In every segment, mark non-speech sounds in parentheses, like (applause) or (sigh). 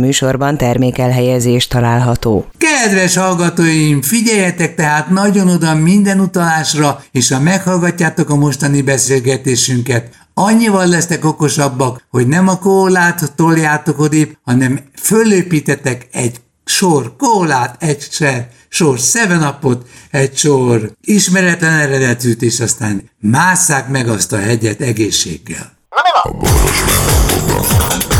műsorban termékelhelyezés található. Kedves hallgatóim, figyeljetek tehát nagyon oda minden utalásra, és ha meghallgatjátok a mostani beszélgetésünket, annyival lesztek okosabbak, hogy nem a kólát toljátok odébb, hanem fölépítetek egy sor kólát, egy sor szevenapot, egy sor ismeretlen eredetűt, és aztán másszák meg azt a hegyet egészséggel. Na mi van?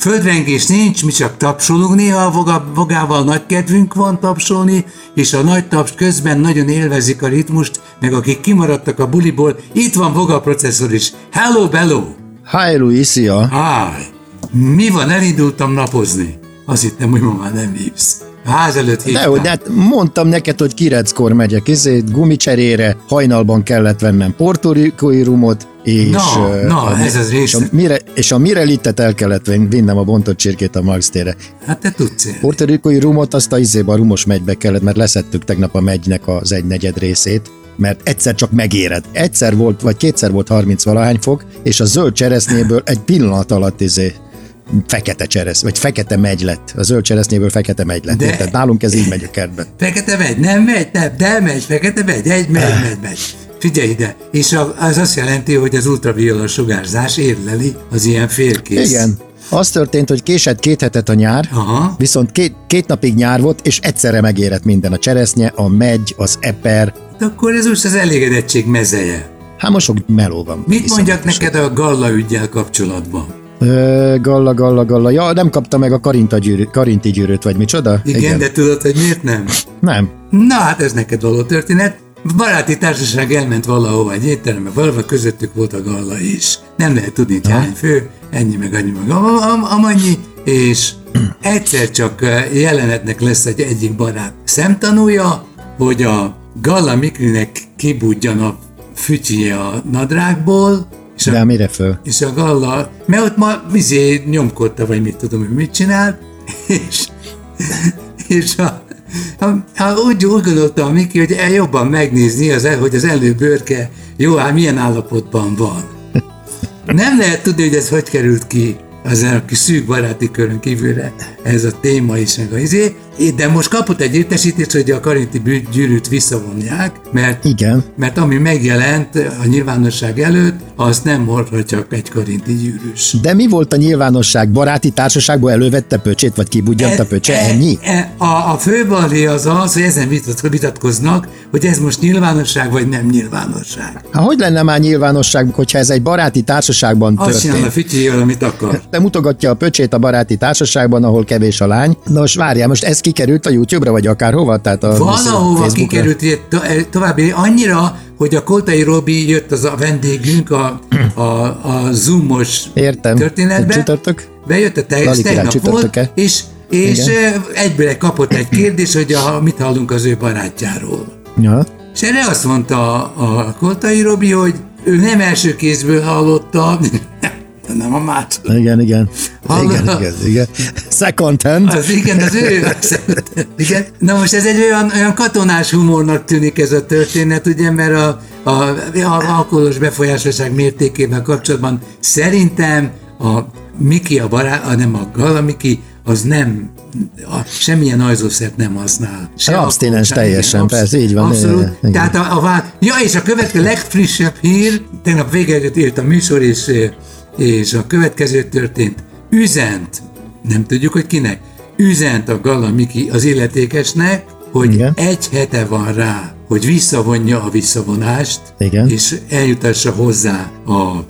földrengés nincs, mi csak tapsolunk, néha a vogával nagy kedvünk van tapsolni, és a nagy taps közben nagyon élvezik a ritmust, meg akik kimaradtak a buliból, itt van voga processzor is. Hello, bello! Hi, Luisia! Hi! Mi van, elindultam napozni. Azt hittem, hogy ma már nem hívsz. Ház előtt hívtam. Dehogy, de hát mondtam neked, hogy kireckor megyek, ezért gumicserére, hajnalban kellett vennem portorikói rumot, és, na, na, a, ez az és, a, mire, és a Mirelitet el kellett vinnem a bontott csirkét a Max tére. Hát te tudsz. Portorikói rumot azt a izébe a rumos megybe kellett, mert leszettük tegnap a megynek az egy negyed részét mert egyszer csak megéred. Egyszer volt, vagy kétszer volt 30 valahány fok, és a zöld cseresznyéből egy pillanat alatt izé fekete csereszt, vagy fekete megy lett. A zöld cseresznyéből fekete megy lett. De... Tehát nálunk ez így megy a kertben. Fekete megy, nem megy, nem, de megy, fekete megy, egy megy, megy, megy. Figyelj ide, és az azt jelenti, hogy az ultraviola sugárzás érleli az ilyen félkész. Igen, az történt, hogy késett két hetet a nyár, Aha. viszont két, két napig nyár volt, és egyszerre megérett minden. A cseresznye, a megy, az eper. De akkor ez most az elégedettség mezeje. Hát most sok meló van. Mit mondjak neked a Galla ügyel kapcsolatban? Galla, galla, galla. Ja, nem kapta meg a karinta gyűrű, karinti gyűrűt, vagy micsoda? Igen, Igen, de tudod, hogy miért nem? Nem. Na, hát ez neked való történet. Baráti társaság elment valahova egy étterembe, valahol közöttük volt a galla is. Nem lehet tudni, hogy hány fő, ennyi meg annyi meg amannyi, és (clears throat) egyszer csak jelenetnek lesz egy egyik barát szemtanúja, hogy a Galla Mikrinek kibudjan a fütyje a nadrágból, és a, De mire föl? És a Galla, mert ott ma vizé nyomkodta, vagy mit tudom, hogy mit csinált, és, és a, a, a, úgy, úgy gondolta a Miki, hogy el jobban megnézni, az, hogy az előbőrke jó, hát milyen állapotban van. Nem lehet tudni, hogy ez hogy került ki az a kis szűk baráti körön kívülre ez a téma is, meg a izé, de most kapott egy értesítést, hogy a karinti gyűrűt visszavonják, mert, Igen. mert ami megjelent a nyilvánosság előtt, az nem hordhat csak egy karinti gyűrűs. De mi volt a nyilvánosság? Baráti társaságból elővette pöcsét, vagy kibudjant e, a pöcse? E, Ennyi? E, a, a főbalé az az, hogy ezen vitatkoznak, hogy ez most nyilvánosság, vagy nem nyilvánosság. Hát hogy lenne már nyilvánosság, hogyha ez egy baráti társaságban történt? Azt csinál a Fityi, amit akar. De mutogatja a pöcsét a baráti társaságban, ahol kevés a lány. Na most várjál, most ez kikerült a YouTube-ra, vagy akárhova? Tehát a Valahova kikerült, to- további annyira, hogy a Koltai Robi jött az a vendégünk a, a, a Zoomos Értem. történetbe. Csütörtök? Bejött a te, tegnap volt, és, és Igen. egyből kapott egy kérdés, hogy a, mit hallunk az ő barátjáról. Ja. És erre azt mondta a, a Koltai Robi, hogy ő nem első kézből hallotta, második. Igen, igen. Igen, igen, igen. Second hand. Az igen, az ő. (laughs) igen. Na most ez egy olyan, olyan katonás humornak tűnik ez a történet, ugye, mert a, a, a alkoholos befolyásolság mértékével kapcsolatban szerintem a Miki, a barát, a nem a Gala Miki, az nem, a, semmilyen ajzószert nem használ. Se abstinens teljesen, absz- persze, így van. Abszolút. Igen. Tehát a, a, a, ja, és a következő legfrissebb hír, tegnap véget ért a műsor, és és a következő történt. Üzent, nem tudjuk, hogy kinek, üzent a Gala Miki az illetékesnek, hogy Igen. egy hete van rá, hogy visszavonja a visszavonást, Igen. és eljutassa hozzá a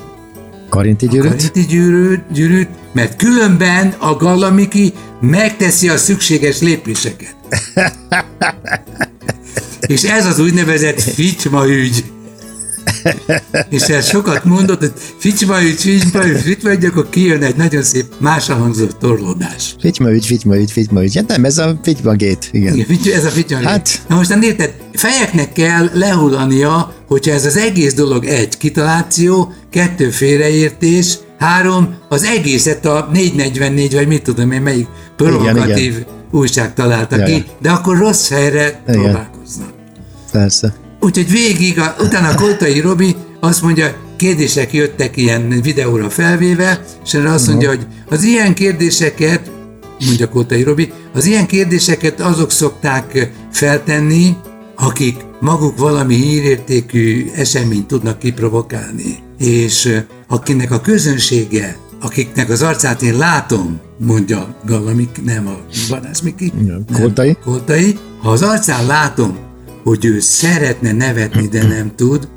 Karinti gyűrűt? A karinti gyűrűt, gyűrűt, mert különben a Gala Miki megteszi a szükséges lépéseket. (laughs) és ez az úgynevezett ficsma ügy. És ez sokat mondott, hogy ficsma ügy, ficsma ügy, ficsma ügy, akkor kijön egy nagyon szép máshangzó hangzott torlódás. Ficsma ügy, ficsma ügy, ficsma ügy. Hát nem, ez a ficsma gét, igen. igen ez a ficsma hát. Na most nem érted, fejeknek kell lehullania, hogyha ez az egész dolog egy, kitaláció, kettő félreértés, három az egészet a 444, vagy mit tudom én, melyik provokatív igen, igen. újság találta ja, ki, de akkor rossz helyre igen. próbálkoznak. Persze. Úgyhogy végig, a, utána Koltai Robi azt mondja, kérdések jöttek ilyen videóra felvéve, és erre azt mondja, hogy az ilyen kérdéseket, mondja Koltai Robi, az ilyen kérdéseket azok szokták feltenni, akik maguk valami hírértékű eseményt tudnak kiprovokálni, és akinek a közönsége, akiknek az arcát én látom, mondja Gallamik, nem a Banász Miki, Koltai. Koltai, ha az arcán látom, hogy ő szeretne nevetni, de nem tud,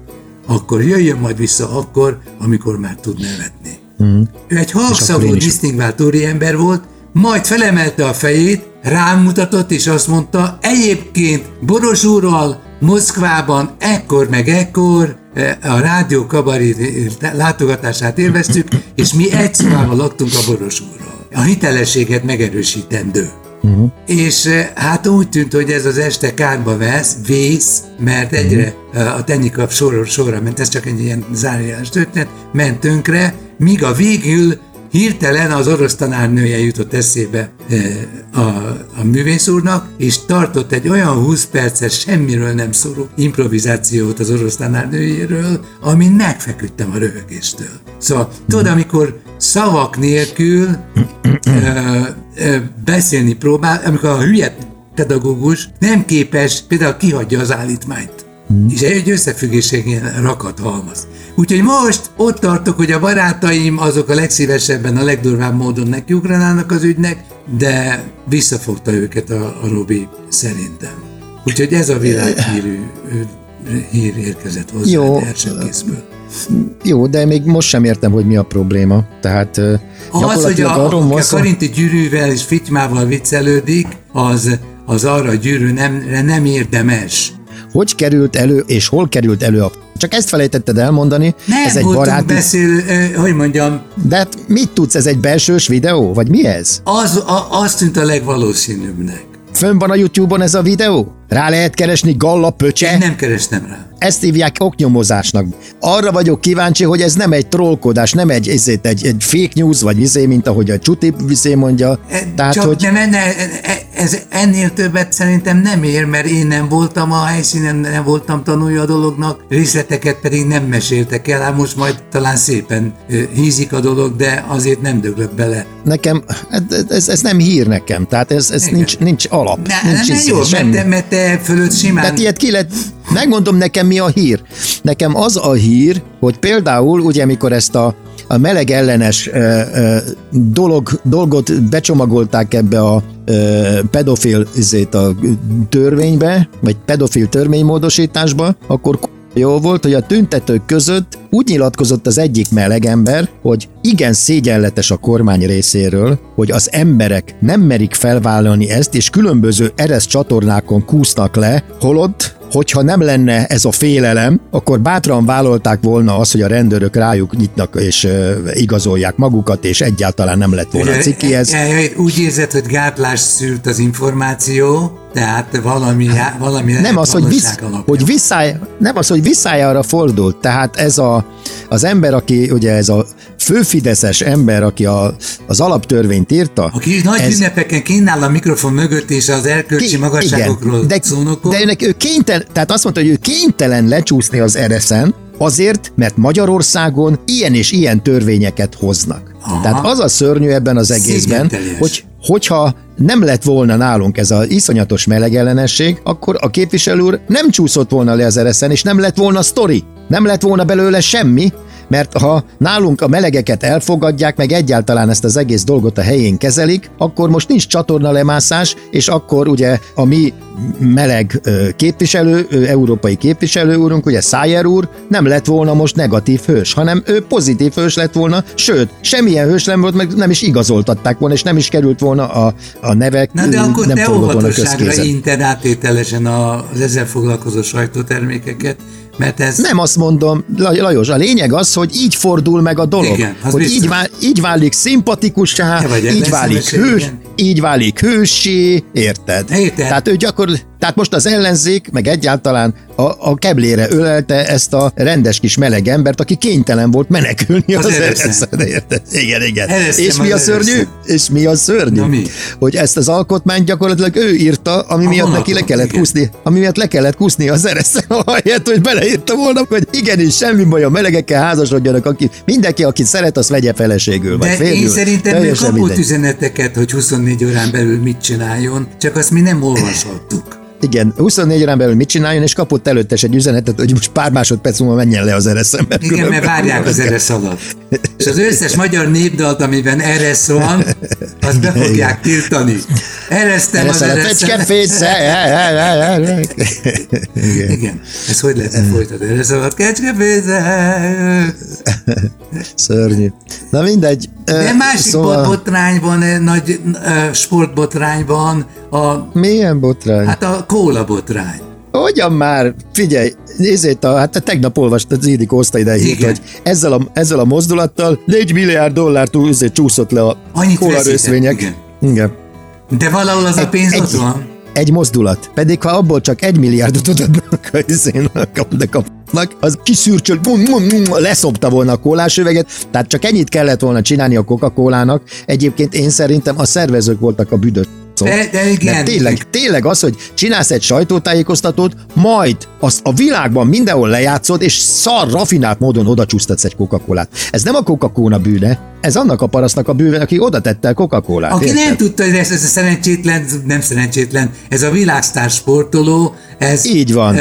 akkor jöjjön majd vissza akkor, amikor már tud nevetni. Mm. Ő egy halkszavú, disztingvált ember volt, majd felemelte a fejét, rám mutatott, és azt mondta, egyébként Boros úrral Moszkvában ekkor meg ekkor eh, a rádió kabari látogatását élveztük, és mi egy szobában laktunk a Boros úrral. A hitelességet megerősítendő. Uh-huh. És eh, hát úgy tűnt, hogy ez az este kárba vesz, vész, mert egyre uh-huh. a tennikap sorra, sorra ment, ez csak egy ilyen zárójeles történet, ment tönkre, míg a végül hirtelen az orosz tanárnője jutott eszébe a, a művész úrnak, és tartott egy olyan 20 perces semmiről nem szóló improvizációt az orosz tanárnőjéről, amin megfeküdtem a röhögéstől. Szóval tudod, amikor szavak nélkül (coughs) beszélni próbál, amikor a hülye pedagógus nem képes például kihagyja az állítmányt. Mm. És egy összefüggésében rakat halmaz. Úgyhogy most ott tartok, hogy a barátaim azok a legszívesebben, a legdurvább módon nekiugranának az ügynek, de visszafogta őket a, a Robi szerintem. Úgyhogy ez a világhírű hír érkezett hozzá Jó. készből. Jó, de még most sem értem, hogy mi a probléma. Tehát az, hogy a, arról a karinti gyűrűvel és fitymával viccelődik, az, az arra gyűrű nem, nem érdemes. Hogy került elő, és hol került elő a csak ezt felejtetted elmondani. Nem ez egy baráti... beszél, hogy mondjam. De hát mit tudsz, ez egy belsős videó, vagy mi ez? Az, a, az tűnt a legvalószínűbbnek. Fönn van a YouTube-on ez a videó? Rá lehet keresni Galla pöcse? Én nem kerestem rá. Ezt hívják oknyomozásnak. Arra vagyok kíváncsi, hogy ez nem egy trollkodás, nem egy, ezért egy, egy fake news, vagy izé, mint ahogy a Csuti vizé mondja. E, Tehát, Csak hogy... nem, ne, e, ez ennél többet szerintem nem ér, mert én nem voltam a helyszínen, nem voltam tanulja a dolognak, részleteket pedig nem meséltek el, hát most majd talán szépen hízik a dolog, de azért nem döglök bele. Nekem, hát ez, ez nem hír nekem, tehát ez, ez nincs, nincs alap. Ne, nincs ne, izé, jó, mert, mert te fölött simán... Tehát ilyet ki lehet, megmondom nekem mi a hír. Nekem az a hír, hogy például ugye mikor ezt a, a meleg ellenes ö, ö, dolog, dolgot becsomagolták ebbe a ö, pedofil a törvénybe, vagy pedofil törvénymódosításba, akkor jó volt, hogy a tüntetők között úgy nyilatkozott az egyik melegember, hogy igen szégyenletes a kormány részéről, hogy az emberek nem merik felvállalni ezt, és különböző eres csatornákon kúsznak le, holott hogyha nem lenne ez a félelem, akkor bátran vállalták volna azt, hogy a rendőrök rájuk nyitnak és uh, igazolják magukat, és egyáltalán nem lett volna cikihez. Úgy érzed, hogy gátlás szült az információ, tehát valami, valami nem az, hogy, visz, hogy visszáj, nem az, hogy visszájára fordult. Tehát ez a, az ember, aki ugye ez a főfideszes ember, aki a, az alaptörvényt írta. Aki nagy ez, ünnepeken kínál a mikrofon mögött és az erkölcsi ki, magasságokról igen, de, szónokol. De őnek, ő kénytelen, tehát azt mondta, hogy ő kénytelen lecsúszni az ereszen, Azért, mert Magyarországon ilyen és ilyen törvényeket hoznak. Aha. Tehát az a szörnyű ebben az egészben, hogy hogyha nem lett volna nálunk ez az iszonyatos melegellenesség, akkor a képviselő úr nem csúszott volna le az ereszen, és nem lett volna sztori. Nem lett volna belőle semmi, mert ha nálunk a melegeket elfogadják, meg egyáltalán ezt az egész dolgot a helyén kezelik, akkor most nincs csatorna lemászás, és akkor ugye a mi meleg képviselő, európai képviselő úrunk, ugye Szájer úr nem lett volna most negatív hős, hanem ő pozitív hős lett volna, sőt, semmilyen hős nem volt, meg nem is igazoltatták volna, és nem is került volna a, a nevek, Na de akkor nem te óvatosságra inted átételesen az ezzel foglalkozó sajtótermékeket, mert ez... Nem azt mondom, Lajos, a lényeg az, hogy így fordul meg a dolog. Igen, hogy így, vál, így válik szimpatikussá, így válik hős, igen. így válik hőssé, érted? Érted. Tehát ő gyakor, Tehát most az ellenzék, meg egyáltalán a, a keblére ölelte ezt a rendes kis meleg embert, aki kénytelen volt menekülni az, Az az érted? Igen, igen. Eresztem És mi a az szörnyű? eresztem. És mi a szörnyű? Na mi? Hogy ezt az alkotmányt gyakorlatilag ő írta, ami A miatt neki vonaton, le kellett igen. kúszni, ami miatt le kellett kúszni az eresztem, (laughs) ahelyett, hogy beleírta volna, hogy igenis, semmi baj, a melegekkel házasodjanak, aki, mindenki, akit szeret, azt vegye feleségül, vagy De férjül. én szerintem ő kapott mindegy. üzeneteket, hogy 24 órán belül mit csináljon, csak azt mi nem olvashattuk. Igen, 24 órán belül mit csináljon, és kapott előtte egy üzenetet, hogy most pár másodperc múlva menjen le az ereszem. mert Igen, mert különben- várják az eresz alatt. És az összes magyar népdalt, amiben eresz van, azt be fogják tiltani. Eresztem az Ereszem a ereszem. fecskefésze. Igen. Igen, ez hogy lehetne folytatni? Ereszem a kecskeféze. Szörnyű. Na mindegy. De másik szóval... botrány van, eh, nagy sportbotrány van, a, Milyen botrány? Hát a kóla botrány. Hogyan már? Figyelj, nézzét, a, hát te tegnap olvastad az Ildik ide hírt, Igen. hogy ezzel a, ezzel a mozdulattal 4 milliárd dollár túl, azért csúszott le a Annyit kóla részvények. igen. igen. De valahol az a pénz ott van. egy mozdulat. Pedig ha abból csak egy milliárdot adnak (laughs) a izének, de kapnak, az kiszürcsöl, leszopta volna a kólás üveget, tehát csak ennyit kellett volna csinálni a Coca-Colának. Egyébként én szerintem a szervezők voltak a büdös. De- de igen. Mert tényleg, tényleg az, hogy csinálsz egy sajtótájékoztatót, majd azt a világban mindenhol lejátszod, és szar, rafinált módon oda csúsztatsz egy Coca-Colát. Ez nem a Coca-Cola bűne, ez annak a parasztnak a bűne, aki oda tette a Coca-Colát. Aki érted? nem tudta, hogy ez, ez a szerencsétlen, nem szerencsétlen, ez a világsztár sportoló, ez... Így van.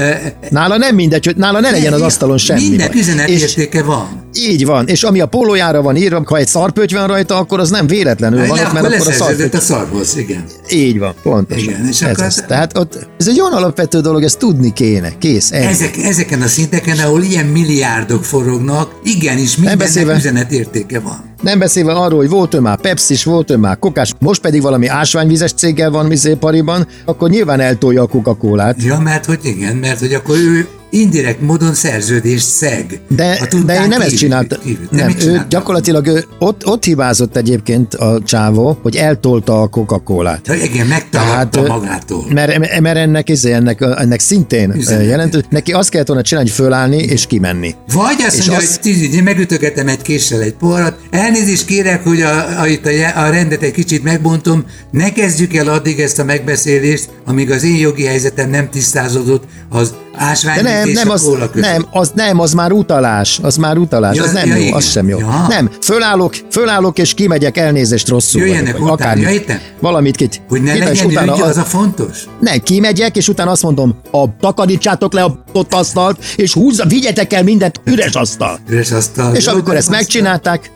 Nála nem mindegy, hogy nála ne legyen az asztalon semmi. Minden üzenetértéke van. így van, és ami a pólójára van írva, ha egy szarpöty van rajta, akkor az nem véletlenül van ott, mert akkor a szarpöty... a szarhoz, igen. Így van, pontosan. Igen, és ez akkor az. az- Tehát ott, ez egy olyan alapvető dolog, ezt tudni kéne. Kész, ennyi. Ezek, ezeken a szinteken, ahol ilyen milliárdok forognak, igenis mindennek üzenetértéke van. Nem beszélve arról, hogy volt ő már Pepsi, volt ő már kokás, most pedig valami ásványvizes céggel van Mizé Pariban, akkor nyilván eltolja a Coca-Colát. Ja, mert hogy igen, mert hogy akkor ő indirekt módon szerződést szeg. De, de én nem ezt csináltam. kívül. Nem, mit ő gyakorlatilag ő, ott, ott hibázott egyébként a csávó, hogy eltolta a Coca-Colát. Ja, igen, megtagadta ö, magától. Mert, mert ennek, izé, ennek, ennek szintén Üzenet. jelentő, neki azt kellett volna csinálni, hogy fölállni és kimenni. Vagy azt És mondja, az- hogy én megütögetem egy késsel egy poharat, elnézést kérek, hogy a, a, itt a, a rendet egy kicsit megbontom, ne kezdjük el addig ezt a megbeszélést, amíg az én jogi helyzetem nem tisztázódott az De ásványvíz nem, nem, az, nem, az nem, az már utalás, az már utalás, Ja, az nem ja, jó, igen. az sem jó. Ja. Nem, fölállok, fölállok és kimegyek, elnézést rosszul Jöjjenek vagyok, vagy utána, akármit. értem. Valamit kit. Hogy ne legyen utána az- a fontos. Nem, kimegyek, és utána azt mondom, a takarítsátok le a ott asztalt, és húzza, vigyetek el mindent, üres asztal. Üres asztal. És Jó, amikor ezt megcsinálták,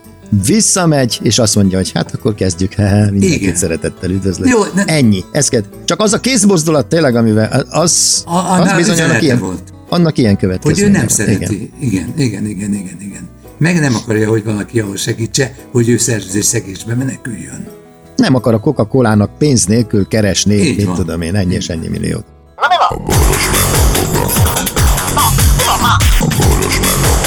visszamegy, és azt mondja, hogy hát akkor kezdjük. (laughs) Mindenkit Igen. szeretettel üdvözlök. Jó, ne- Ennyi. Ez kell. Csak az a kézmozdulat tényleg, amivel az, A- az bizony ilyen, volt. Annak ilyen Hogy következménye ő nem van. szereti. Igen. Igen. igen, igen, igen, igen. Meg nem akarja, hogy valaki ahol segítse, hogy ő szerződésszegésbe meneküljön. Nem akar a Coca-Colának pénz nélkül keresni, Így mit van. tudom én, ennyi és ennyi milliót. A boros meg a